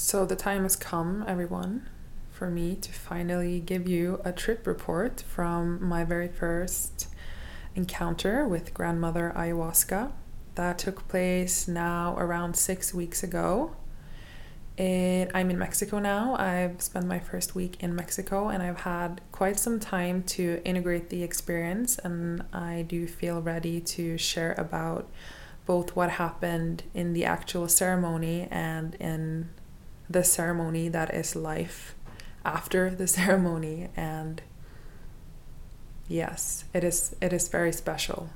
So the time has come, everyone, for me to finally give you a trip report from my very first encounter with grandmother ayahuasca. That took place now around six weeks ago. It, I'm in Mexico now. I've spent my first week in Mexico and I've had quite some time to integrate the experience, and I do feel ready to share about both what happened in the actual ceremony and in the ceremony that is life after the ceremony and yes it is it is very special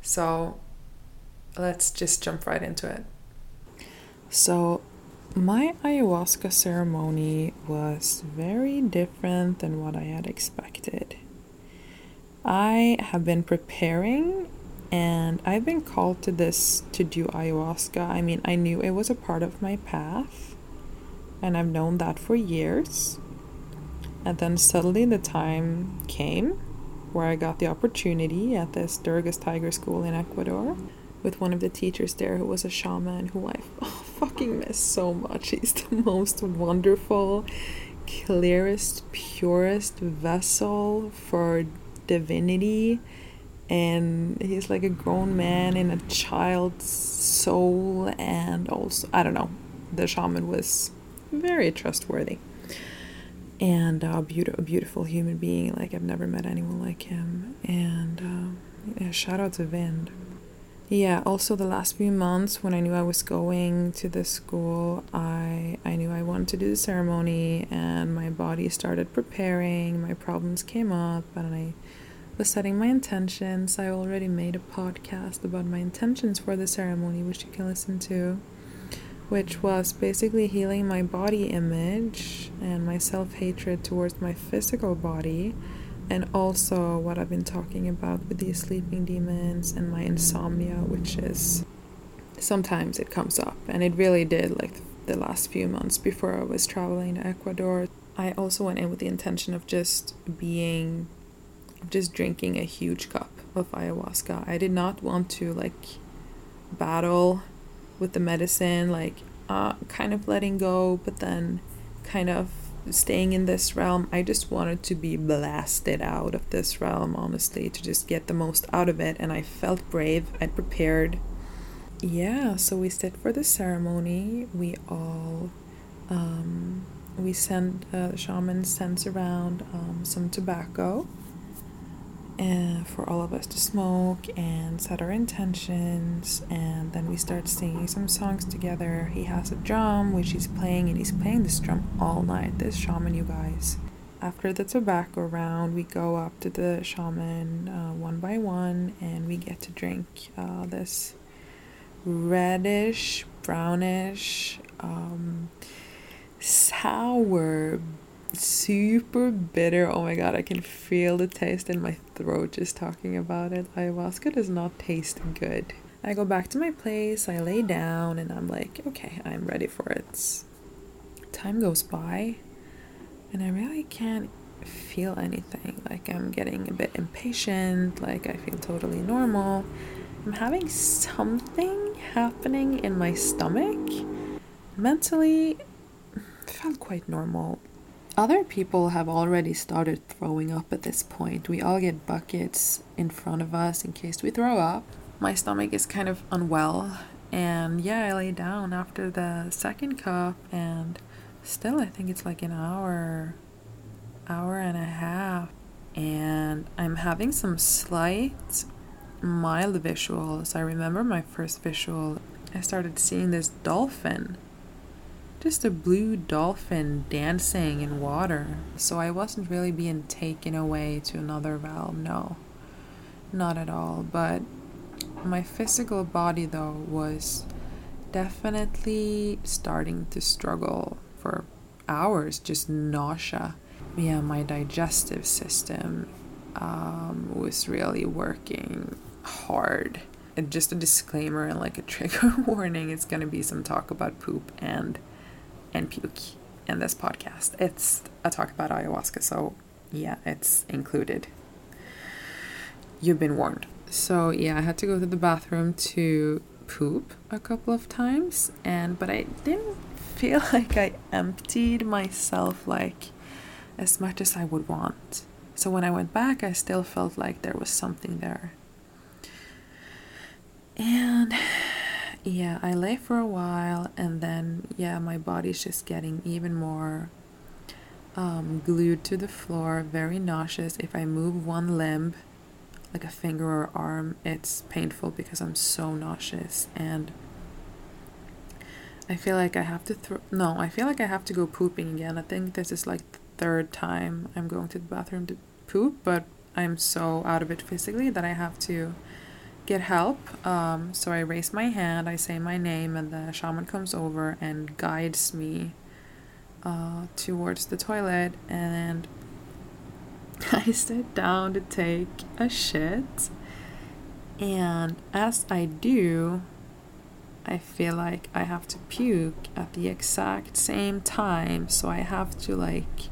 so let's just jump right into it so my ayahuasca ceremony was very different than what I had expected. I have been preparing and I've been called to this to do ayahuasca. I mean, I knew it was a part of my path, and I've known that for years. And then suddenly the time came where I got the opportunity at this Durgas Tiger School in Ecuador with one of the teachers there who was a shaman who I oh, fucking miss so much. He's the most wonderful, clearest, purest vessel for divinity. And he's like a grown man in a child's soul, and also, I don't know, the shaman was very trustworthy and a, beautiful, a beautiful human being. Like I've never met anyone like him. And uh, yeah, shout out to Vind. Yeah. Also, the last few months when I knew I was going to this school, I I knew I wanted to do the ceremony, and my body started preparing. My problems came up, and I was setting my intentions. I already made a podcast about my intentions for the ceremony, which you can listen to which was basically healing my body image and my self hatred towards my physical body, and also what I've been talking about with these sleeping demons and my insomnia, which is sometimes it comes up, and it really did like the last few months before I was traveling to Ecuador. I also went in with the intention of just being, just drinking a huge cup of ayahuasca. I did not want to like battle with the medicine, like uh, kind of letting go, but then kind of staying in this realm. I just wanted to be blasted out of this realm, honestly, to just get the most out of it. And I felt brave, I prepared. Yeah, so we sit for the ceremony. We all, um, we send, uh, the shaman sends around um, some tobacco and for all of us to smoke and set our intentions and then we start singing some songs together he has a drum which he's playing and he's playing this drum all night this shaman you guys after the tobacco round we go up to the shaman uh, one by one and we get to drink uh, this reddish brownish um, sour super bitter. Oh my god, I can feel the taste in my throat just talking about it. Ayahuasca does not taste good. I go back to my place, I lay down, and I'm like, okay, I'm ready for it. Time goes by, and I really can't feel anything. Like, I'm getting a bit impatient, like, I feel totally normal. I'm having something happening in my stomach. Mentally, felt quite normal other people have already started throwing up at this point. We all get buckets in front of us in case we throw up. My stomach is kind of unwell, and yeah, I lay down after the second cup, and still, I think it's like an hour, hour and a half, and I'm having some slight, mild visuals. I remember my first visual, I started seeing this dolphin just a blue dolphin dancing in water. So I wasn't really being taken away to another realm, no, not at all. But my physical body, though, was definitely starting to struggle for hours, just nausea. Yeah, my digestive system um, was really working hard. And just a disclaimer and like a trigger warning it's going to be some talk about poop and and puke in this podcast. It's a talk about ayahuasca, so yeah, it's included. You've been warned. So yeah, I had to go to the bathroom to poop a couple of times and but I didn't feel like I emptied myself like as much as I would want. So when I went back, I still felt like there was something there. And yeah, I lay for a while, and then yeah, my body's just getting even more um, glued to the floor, very nauseous. If I move one limb, like a finger or arm, it's painful because I'm so nauseous and I feel like I have to throw. No, I feel like I have to go pooping again. I think this is like the third time I'm going to the bathroom to poop, but I'm so out of it physically that I have to get help. Um, so I raise my hand, I say my name, and the shaman comes over and guides me uh, towards the toilet. And I sit down to take a shit. And as I do, I feel like I have to puke at the exact same time. So I have to like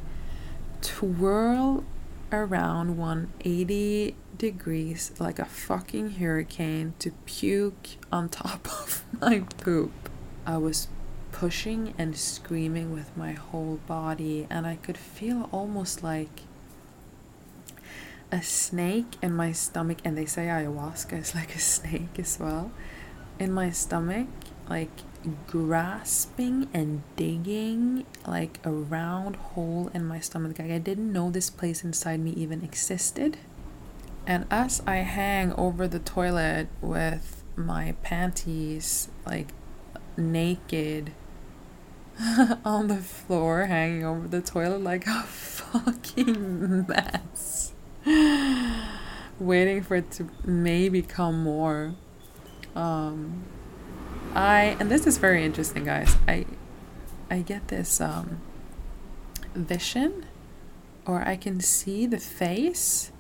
twirl around 180 degrees like a fucking hurricane to puke on top of my poop. I was pushing and screaming with my whole body, and I could feel almost like a snake in my stomach. And they say ayahuasca is like a snake as well in my stomach, like grasping and digging like a round hole in my stomach. Like I didn't know this place inside me even existed. And as I hang over the toilet with my panties like naked on the floor, hanging over the toilet like a fucking mess, waiting for it to maybe come more. Um, I and this is very interesting, guys. I I get this um, vision, or I can see the face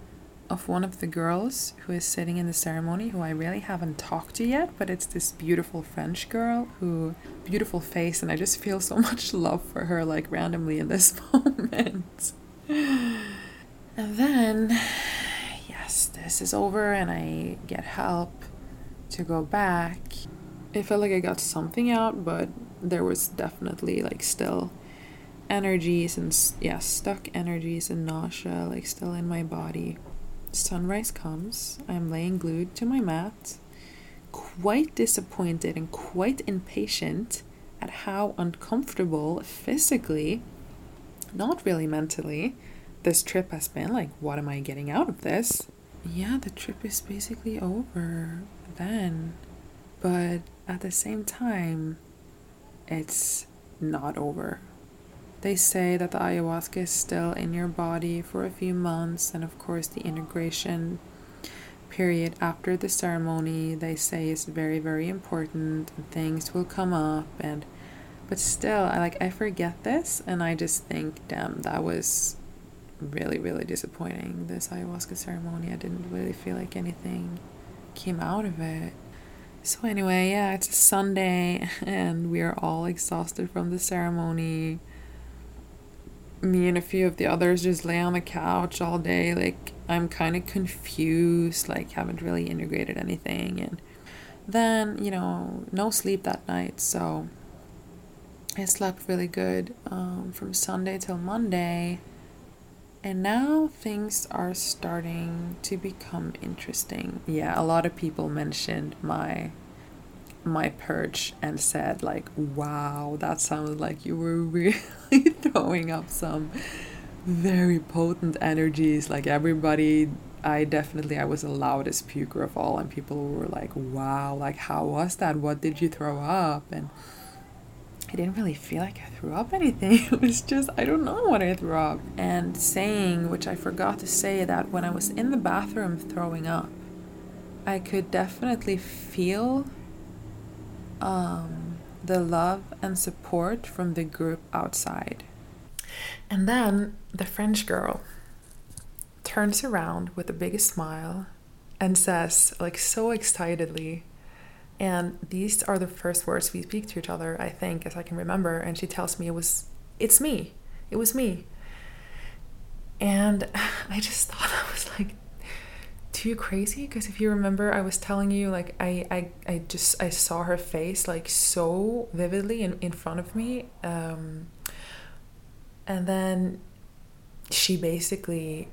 of one of the girls who is sitting in the ceremony who I really haven't talked to yet, but it's this beautiful French girl who beautiful face and I just feel so much love for her like randomly in this moment. and then yes, this is over and I get help to go back. I felt like I got something out, but there was definitely like still energies and yeah, stuck energies and nausea like still in my body. Sunrise comes. I'm laying glued to my mat, quite disappointed and quite impatient at how uncomfortable physically, not really mentally, this trip has been. Like, what am I getting out of this? Yeah, the trip is basically over then. But at the same time, it's not over. They say that the ayahuasca is still in your body for a few months, and of course, the integration period after the ceremony they say is very very important and things will come up and but still i like i forget this and i just think damn that was really really disappointing this ayahuasca ceremony. I didn't really feel like anything came out of it. So anyway yeah it's sunday and we are all exhausted from the ceremony me and a few of the others just lay on the couch all day. Like, I'm kind of confused, like, haven't really integrated anything. And then, you know, no sleep that night. So I slept really good um, from Sunday till Monday. And now things are starting to become interesting. Yeah, a lot of people mentioned my my purge and said like wow that sounded like you were really throwing up some very potent energies. Like everybody i definitely i was the loudest puker of all and people were like wow like how was that? What did you throw up? And i didn't really feel like i threw up anything. It was just i don't know what i threw up. And saying which i forgot to say that when i was in the bathroom throwing up i could definitely feel um, the love and support from the group outside. And then the French girl turns around with the biggest smile and says, like so excitedly, and these are the first words we speak to each other, I think, as I can remember. And she tells me it was, it's me. It was me. And I just thought I was like, too crazy because if you remember I was telling you like I, I I just I saw her face like so vividly in, in front of me um and then she basically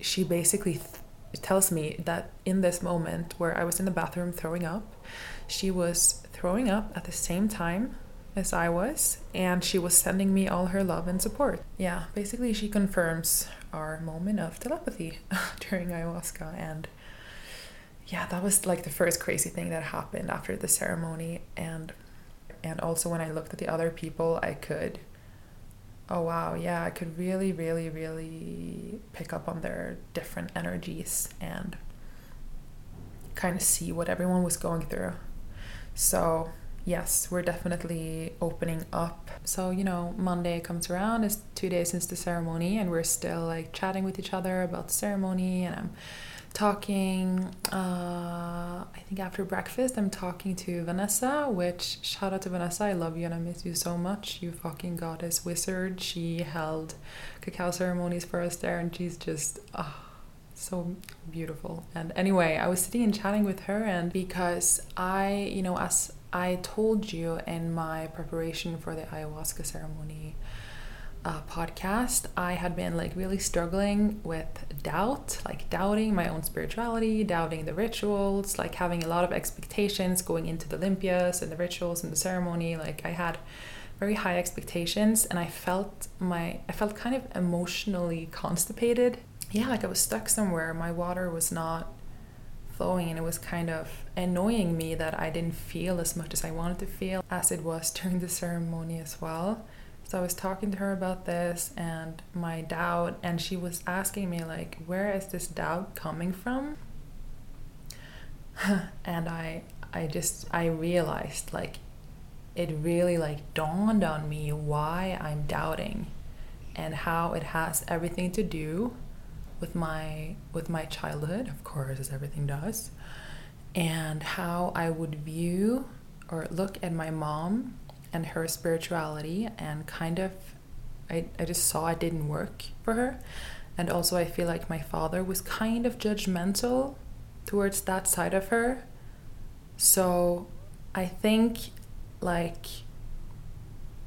she basically th- tells me that in this moment where I was in the bathroom throwing up she was throwing up at the same time as I was, and she was sending me all her love and support. Yeah, basically, she confirms our moment of telepathy during ayahuasca, and yeah, that was like the first crazy thing that happened after the ceremony, and and also when I looked at the other people, I could. Oh wow, yeah, I could really, really, really pick up on their different energies and kind of see what everyone was going through. So yes, we're definitely opening up. So, you know, Monday comes around, it's two days since the ceremony, and we're still like chatting with each other about the ceremony, and I'm talking. Uh, I think after breakfast, I'm talking to Vanessa, which shout out to Vanessa. I love you and I miss you so much. You fucking goddess wizard. She held cacao ceremonies for us there, and she's just. Uh, so beautiful. And anyway, I was sitting and chatting with her, and because I, you know, as I told you in my preparation for the ayahuasca ceremony uh, podcast, I had been like really struggling with doubt, like doubting my own spirituality, doubting the rituals, like having a lot of expectations going into the limpias and the rituals and the ceremony. Like I had very high expectations and I felt my I felt kind of emotionally constipated. Yeah, like I was stuck somewhere. My water was not flowing and it was kind of annoying me that I didn't feel as much as I wanted to feel as it was during the ceremony as well. So I was talking to her about this and my doubt and she was asking me like where is this doubt coming from? and I I just I realized like it really like dawned on me why I'm doubting and how it has everything to do with my with my childhood, of course, as everything does, and how I would view or look at my mom and her spirituality and kind of I, I just saw it didn't work for her. And also I feel like my father was kind of judgmental towards that side of her. So I think like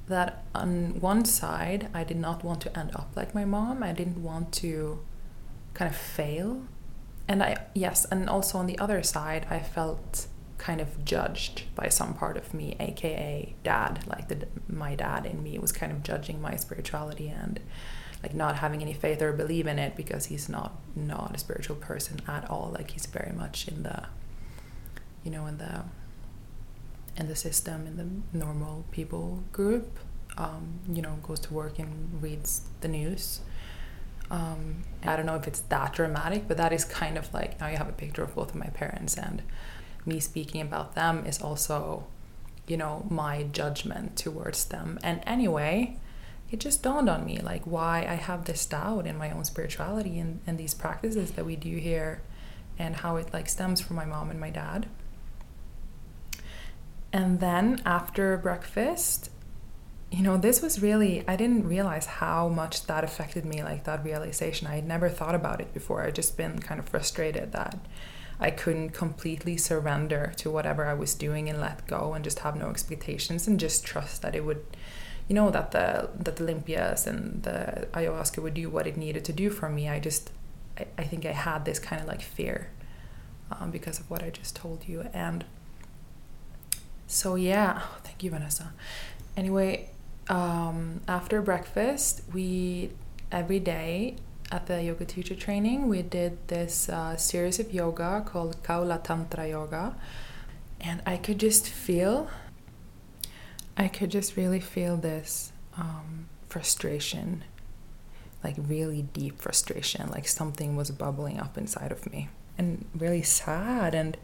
that on one side I did not want to end up like my mom. I didn't want to kind of fail. And I, yes, and also on the other side, I felt kind of judged by some part of me, aka dad. Like the, my dad in me was kind of judging my spirituality and like not having any faith or believe in it because he's not not a spiritual person at all. Like he's very much in the, you know, in the in the system, in the normal people group. Um, you know, goes to work and reads the news um, I don't know if it's that dramatic, but that is kind of like now you have a picture of both of my parents, and me speaking about them is also, you know, my judgment towards them. And anyway, it just dawned on me like why I have this doubt in my own spirituality and, and these practices that we do here and how it like stems from my mom and my dad. And then after breakfast, you know, this was really, I didn't realize how much that affected me, like that realization. I had never thought about it before. I'd just been kind of frustrated that I couldn't completely surrender to whatever I was doing and let go and just have no expectations and just trust that it would, you know, that the, that the limpias and the ayahuasca would do what it needed to do for me. I just, I, I think I had this kind of like fear um, because of what I just told you. And so, yeah, thank you, Vanessa. Anyway, um, after breakfast, we every day at the yoga teacher training we did this uh, series of yoga called Kaula Tantra Yoga, and I could just feel, I could just really feel this um, frustration, like really deep frustration, like something was bubbling up inside of me, and really sad and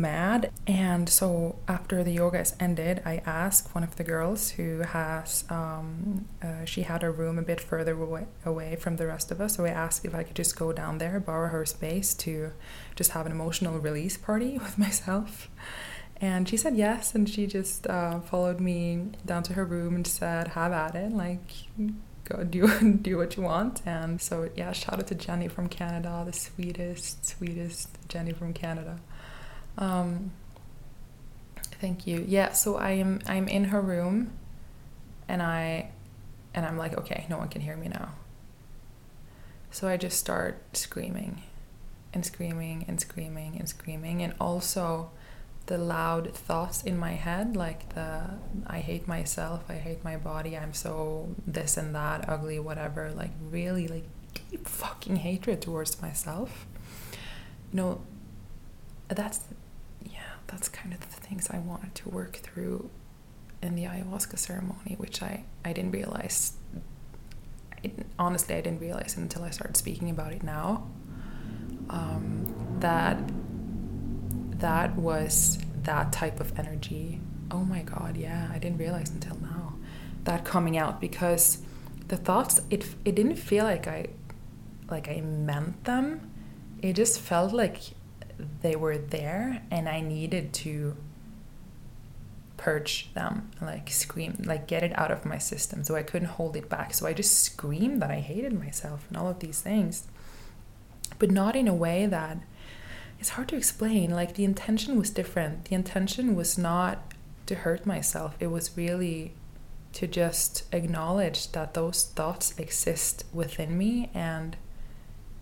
mad. And so after the yoga is ended, I asked one of the girls who has, um, uh, she had a room a bit further away, away from the rest of us. So I asked if I could just go down there, borrow her space to just have an emotional release party with myself. And she said yes, and she just uh, followed me down to her room and said, "Have at it, like, go do do what you want. And so yeah, shout out to Jenny from Canada, the sweetest, sweetest Jenny from Canada. Um, thank you. Yeah, so I am I'm in her room, and I, and I'm like, okay, no one can hear me now. So I just start screaming, and screaming and screaming and screaming, and also the loud thoughts in my head like the i hate myself i hate my body i'm so this and that ugly whatever like really like deep fucking hatred towards myself you know that's that's kind of the things i wanted to work through in the ayahuasca ceremony which i i didn't realize honestly i didn't realize until i started speaking about it now um, that that was that type of energy. Oh my god, yeah, I didn't realize until now that coming out because the thoughts it it didn't feel like I like I meant them. It just felt like they were there and I needed to purge them, like scream, like get it out of my system. So I couldn't hold it back. So I just screamed that I hated myself and all of these things. But not in a way that it's hard to explain. Like the intention was different. The intention was not to hurt myself. It was really to just acknowledge that those thoughts exist within me and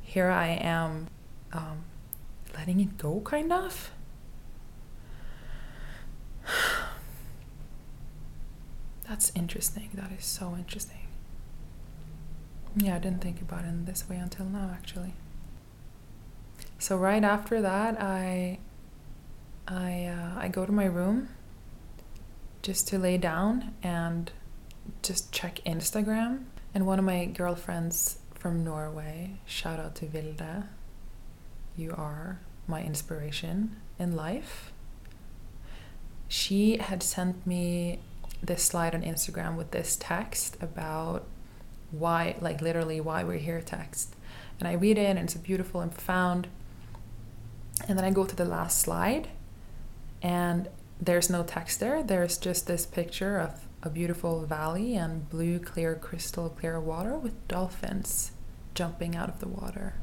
here I am um, letting it go, kind of. That's interesting. That is so interesting. Yeah, I didn't think about it in this way until now, actually. So right after that, I I uh, I go to my room just to lay down and just check Instagram. And one of my girlfriends from Norway, shout out to Vilde, you are my inspiration in life. She had sent me this slide on Instagram with this text about why, like literally, why we're here text. And I read it, and it's beautiful and profound. And then I go to the last slide, and there's no text there. There's just this picture of a beautiful valley and blue, clear, crystal clear water with dolphins jumping out of the water.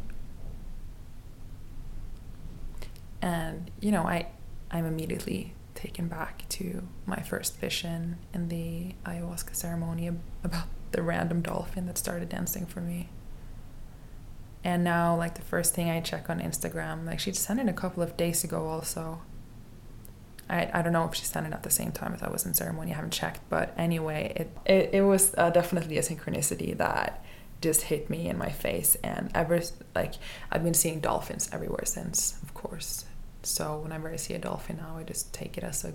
And you know, I I'm immediately taken back to my first vision in the ayahuasca ceremony about the random dolphin that started dancing for me. And now, like the first thing I check on Instagram, like she sent it a couple of days ago also. I, I don't know if she sent it at the same time as I was in ceremony. I haven't checked, but anyway, it it, it was uh, definitely a synchronicity that just hit me in my face. And ever like I've been seeing dolphins everywhere since, of course. So whenever I see a dolphin now, I just take it as a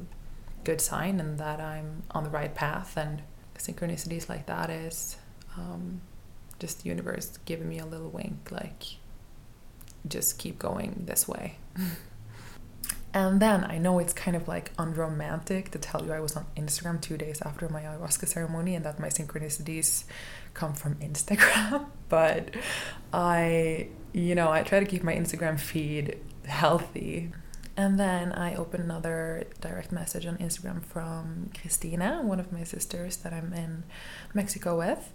good sign and that I'm on the right path. And synchronicities like that is um, just the universe giving me a little wink, like, just keep going this way. and then I know it's kind of like unromantic to tell you I was on Instagram two days after my ayahuasca ceremony and that my synchronicities come from Instagram. but I, you know, I try to keep my Instagram feed healthy. And then I open another direct message on Instagram from Christina, one of my sisters that I'm in Mexico with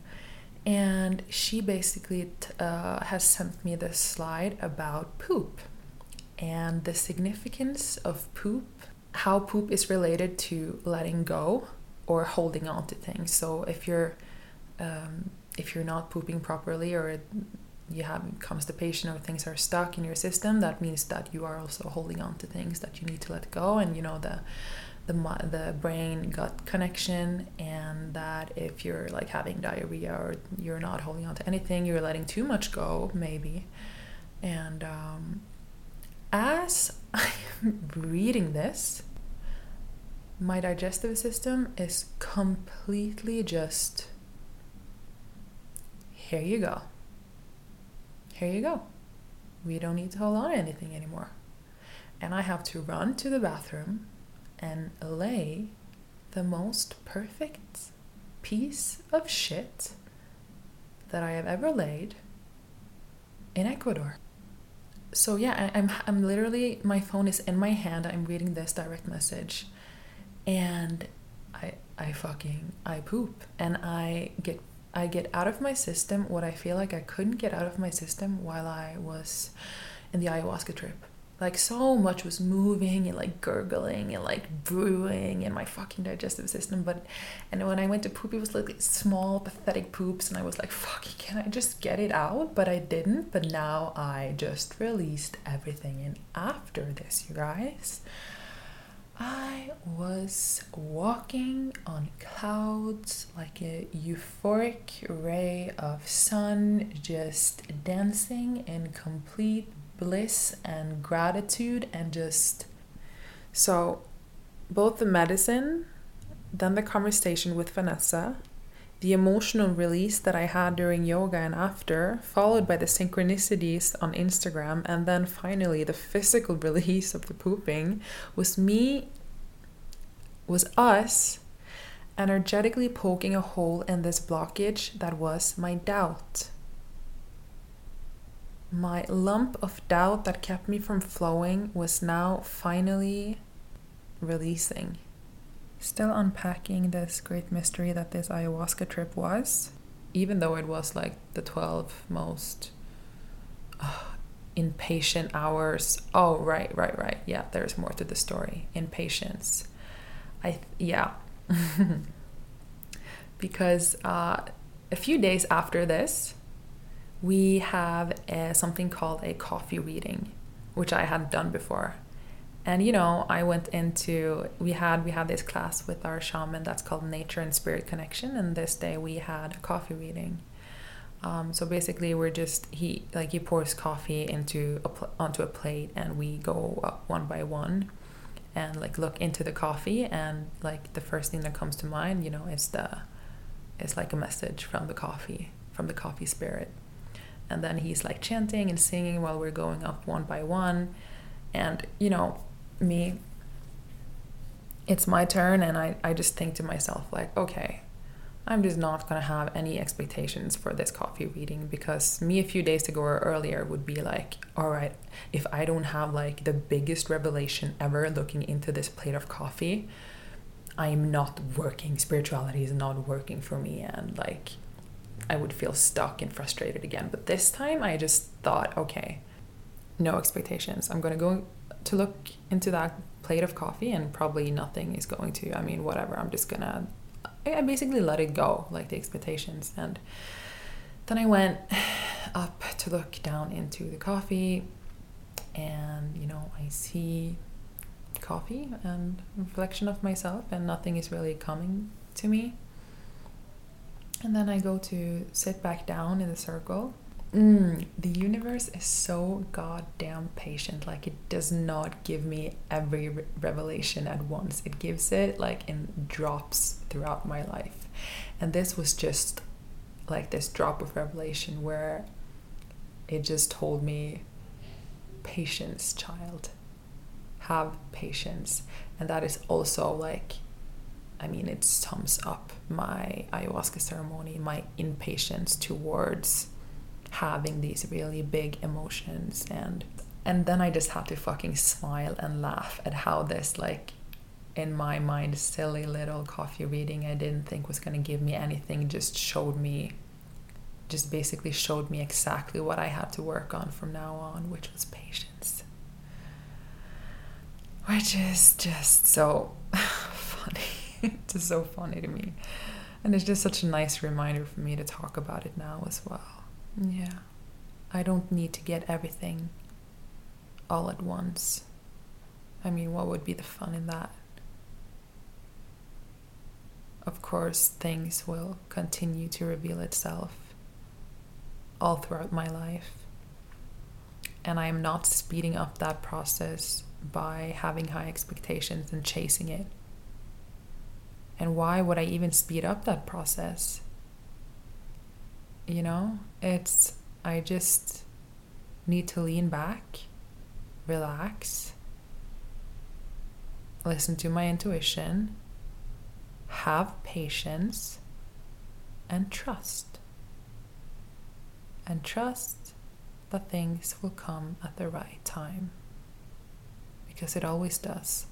and she basically uh, has sent me this slide about poop and the significance of poop, how poop is related to letting go or holding on to things. So if you're um, if you're not pooping properly or you have constipation or things are stuck in your system, that means that you are also holding on to things that you need to let go. And you know the the the brain gut connection and that if you're like having diarrhea or you're not holding on to anything you're letting too much go maybe and um, as i'm reading this my digestive system is completely just here you go here you go we don't need to hold on to anything anymore and i have to run to the bathroom and lay the most perfect piece of shit that I have ever laid in Ecuador. So yeah, I, am I'm, I'm literally my phone is in my hand. I'm reading this direct message, and I I fucking I poop and I get I get out of my system what I feel like I couldn't get out of my system while I was in the ayahuasca trip. Like so much was moving and like gurgling and like brewing in my fucking digestive system. But and when I went to poop, it was like small, pathetic poops, and I was like, "Fuck, can I just get it out?" But I didn't. But now I just released everything. And after this, you guys, I was walking on clouds like a euphoric ray of sun, just dancing in complete bliss and gratitude, and just so both the medicine, then the conversation with Vanessa, the emotional release that I had during yoga and after, followed by the synchronicities on Instagram, and then finally the physical release of the pooping, was me, was us energetically poking a hole in this blockage that was my doubt. My lump of doubt that kept me from flowing was now finally releasing. Still unpacking this great mystery that this ayahuasca trip was, even though it was like the 12 most uh, impatient hours. Oh, right, right, right. Yeah, there's more to the story. Impatience. I, yeah. because uh, a few days after this, we have a, something called a coffee reading, which I hadn't done before and you know i went into we had we had this class with our shaman that's called nature and spirit connection. And this day we had a coffee reading. Um, so basically we're just he like he pours coffee into a pl- onto a plate and we go up one by one and like look into the coffee. And like the first thing that comes to mind you know is the is like a message from the coffee from the coffee spirit. And then he's like chanting and singing while we're going up one by one. And you know me it's my turn and I, I just think to myself like okay i'm just not going to have any expectations for this coffee reading because me a few days ago or earlier would be like all right if i don't have like the biggest revelation ever looking into this plate of coffee i'm not working spirituality is not working for me and like i would feel stuck and frustrated again. But this time i just thought okay no expectations. I'm going to go to look into that plate of coffee and probably nothing is going to. I mean whatever i'm just gonna i basically let it go like the expectations. And then i went up to look down into the coffee and you know i see coffee and reflection of myself and nothing is really coming to me. And then i go to sit back down in the circle Mm, the universe is so goddamn patient. Like, it does not give me every re- revelation at once. It gives it like in drops throughout my life. And this was just like this drop of revelation where it just told me, patience, child. Have patience. And that is also like, I mean, it sums up my ayahuasca ceremony, my impatience towards having these really big emotions and and then I just had to fucking smile and laugh at how this like in my mind silly little coffee reading I didn't think was going to give me anything just showed me just basically showed me exactly what I had to work on from now on which was patience. Which is just so funny. It's just so funny to me. And it's just such a nice reminder for me to talk about it now as well yeah. I don't need to get everything all at once. I mean, what would be the fun in that? Of course, things will continue to reveal itself all throughout my life. And I am not speeding up that process by having high expectations and chasing it. And why would I even speed up that process? You know? It's i just need to lean back relax listen to my intuition have patience and trust. And trust that things will come at the right time. Because it always does.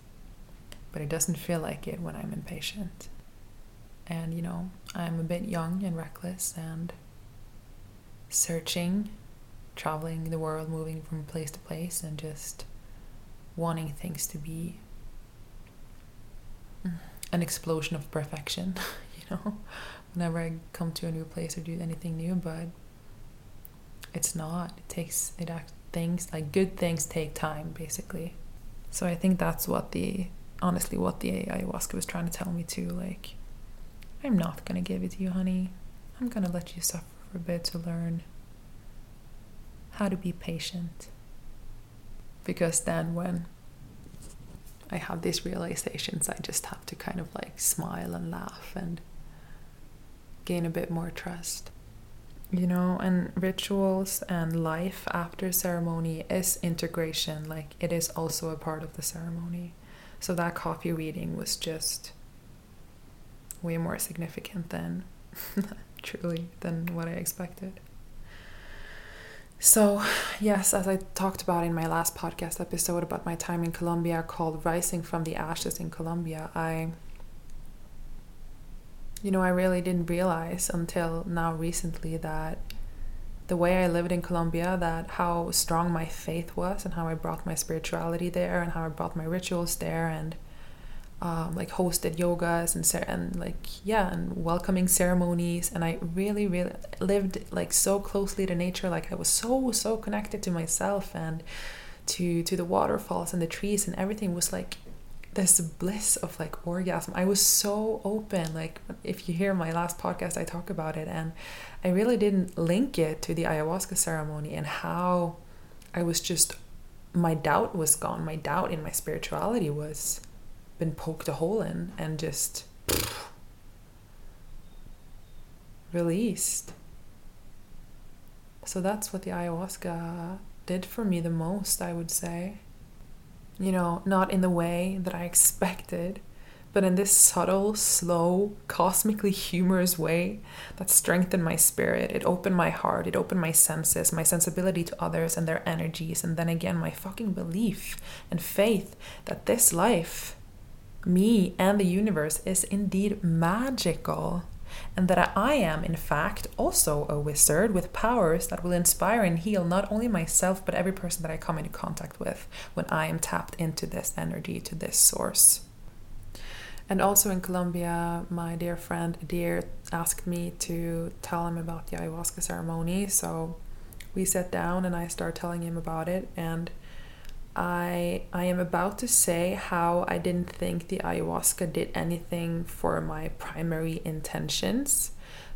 But it doesn't feel like it when i'm impatient. And you know I'm a bit young and reckless and searching, traveling the world, moving from place to place, and just wanting things to be an explosion of perfection, you know, whenever I come to a new place or do anything new, but it's not. It takes it act things like good things take time basically. So I think that's what the honestly what the ayahuasca was trying to tell me too, like I'm not gonna give it to you, honey. I'm gonna let you suffer for a bit to learn how to be patient. Because then when I have these realizations, I just have to kind of like smile and laugh and gain a bit more trust. You know, and rituals and life after ceremony is integration, like it is also a part of the ceremony. So that coffee reading was just way more significant than truly than what I expected. So, yes, as I talked about in my last podcast episode about my time in Colombia called Rising from the Ashes in Colombia, I you know, I really didn't realize until now recently that the way I lived in Colombia, that how strong my faith was and how I brought my spirituality there and how I brought my rituals there and um, like hosted yogas and and like yeah and welcoming ceremonies. And I really really lived like so closely to nature. Like I was so so connected to myself and to to the waterfalls and the trees and everything was like this bliss of like orgasm. I was so open. Like if you hear my last podcast I talk about it. And I really didn't link it to the ayahuasca ceremony and how I was just my doubt was gone. My doubt in my spirituality was been poked a hole in and just released. So that's what the ayahuasca did for me the most, I would say. You know, not in the way that I expected, but in this subtle, slow, cosmically humorous way that strengthened my spirit. It opened my heart, it opened my senses, my sensibility to others and their energies, and then again, my fucking belief and faith that this life me and the universe is indeed magical, and that I am, in fact, also a wizard with powers that will inspire and heal not only myself, but every person that I come into contact with when I am tapped into this energy, to this source. And also in Colombia, my dear friend Adir asked me to tell him about the ayahuasca ceremony. So we sat down and I started telling him about it. And I I am about to say how I didn't think the ayahuasca did anything for my primary intentions.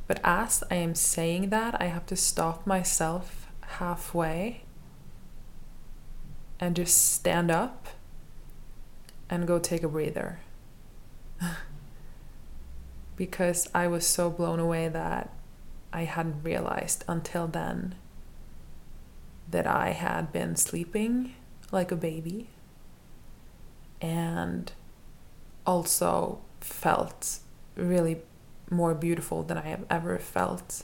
But as I am saying that, I have to stop myself halfway and just stand up and go take a breather. because I was so blown away that I hadn't realized until then that I had been sleeping like a baby and also felt really more beautiful than I have ever felt.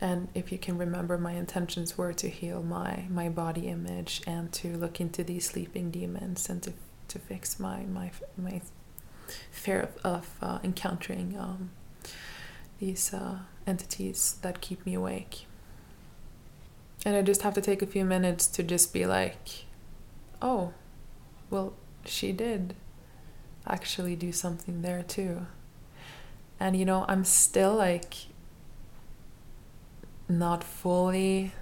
And if you can remember, my intentions were to heal my, my body image and to look into these sleeping demons and to, to fix my, my, my fear of, of uh, encountering um, these uh, entities that keep me awake. And I just have to take a few minutes to just be like, oh, well, she did actually do something there too. And you know, I'm still like not fully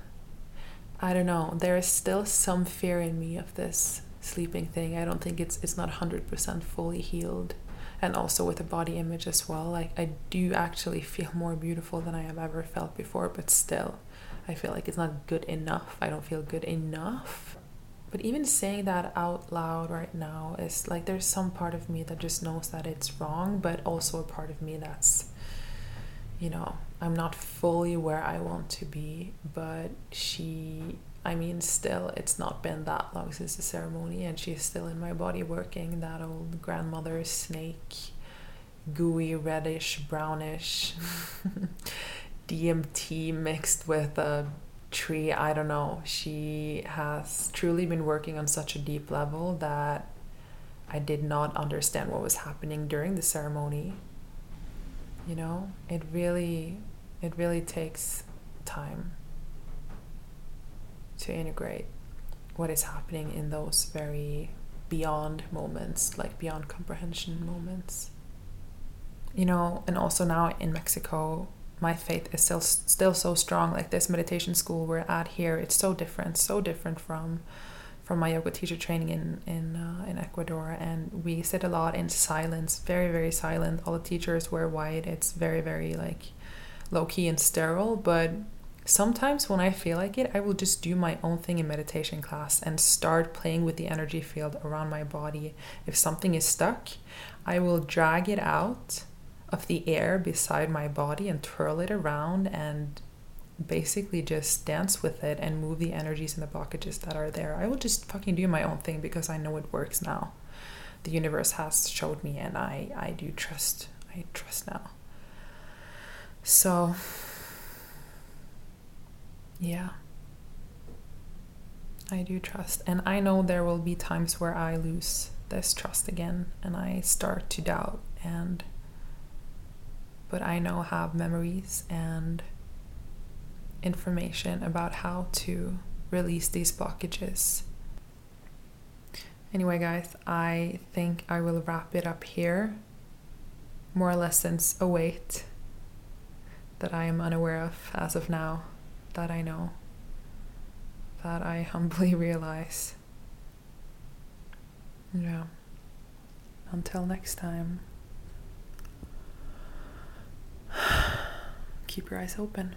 I don't know, there is still some fear in me of this sleeping thing. I don't think it's it's not 100% fully healed. And also with the body image as well. Like I do actually feel more beautiful than I have ever felt before, but still I feel like it's not good enough. I don't feel good enough but even saying that out loud right now is like there's some part of me that just knows that it's wrong, but also a part of me that's, you know, I'm not fully where I want to be. But she, I mean, still, it's not been that long since the ceremony, and she's still in my body working that old grandmother snake, gooey, reddish, brownish. DMT mixed with a tree, I don't know. She has truly been working on such a deep level that I did not understand what was happening during the ceremony. You know, it really it really takes time to integrate what is happening in those very beyond moments, like beyond comprehension moments. You know, and also now in Mexico, my faith is still still so strong. Like this meditation school we're at here, it's so different, so different from from my yoga teacher training in in uh, in Ecuador, and we sit a lot in silence, very very silent. All the teachers wear white. It's very very like low key and sterile, but sometimes when I feel like it, I will just do my own thing in meditation class and start playing with the energy field around my body. If something is stuck, I will drag it out of the air beside my body and twirl it around and basically just dance with it and move the energies and the blockages that are there. I will just fucking do my own thing because I know it works now. The universe has showed me and I I do trust. I trust now. So yeah. I do trust. And I know there will be times where I lose this trust again and I start to doubt and but I now have memories and information about how to release these blockages. Anyway, guys, I think I will wrap it up here. More lessons await that I am unaware of as of now, that I know, that I humbly realize. Yeah. Until next time keep your eyes open.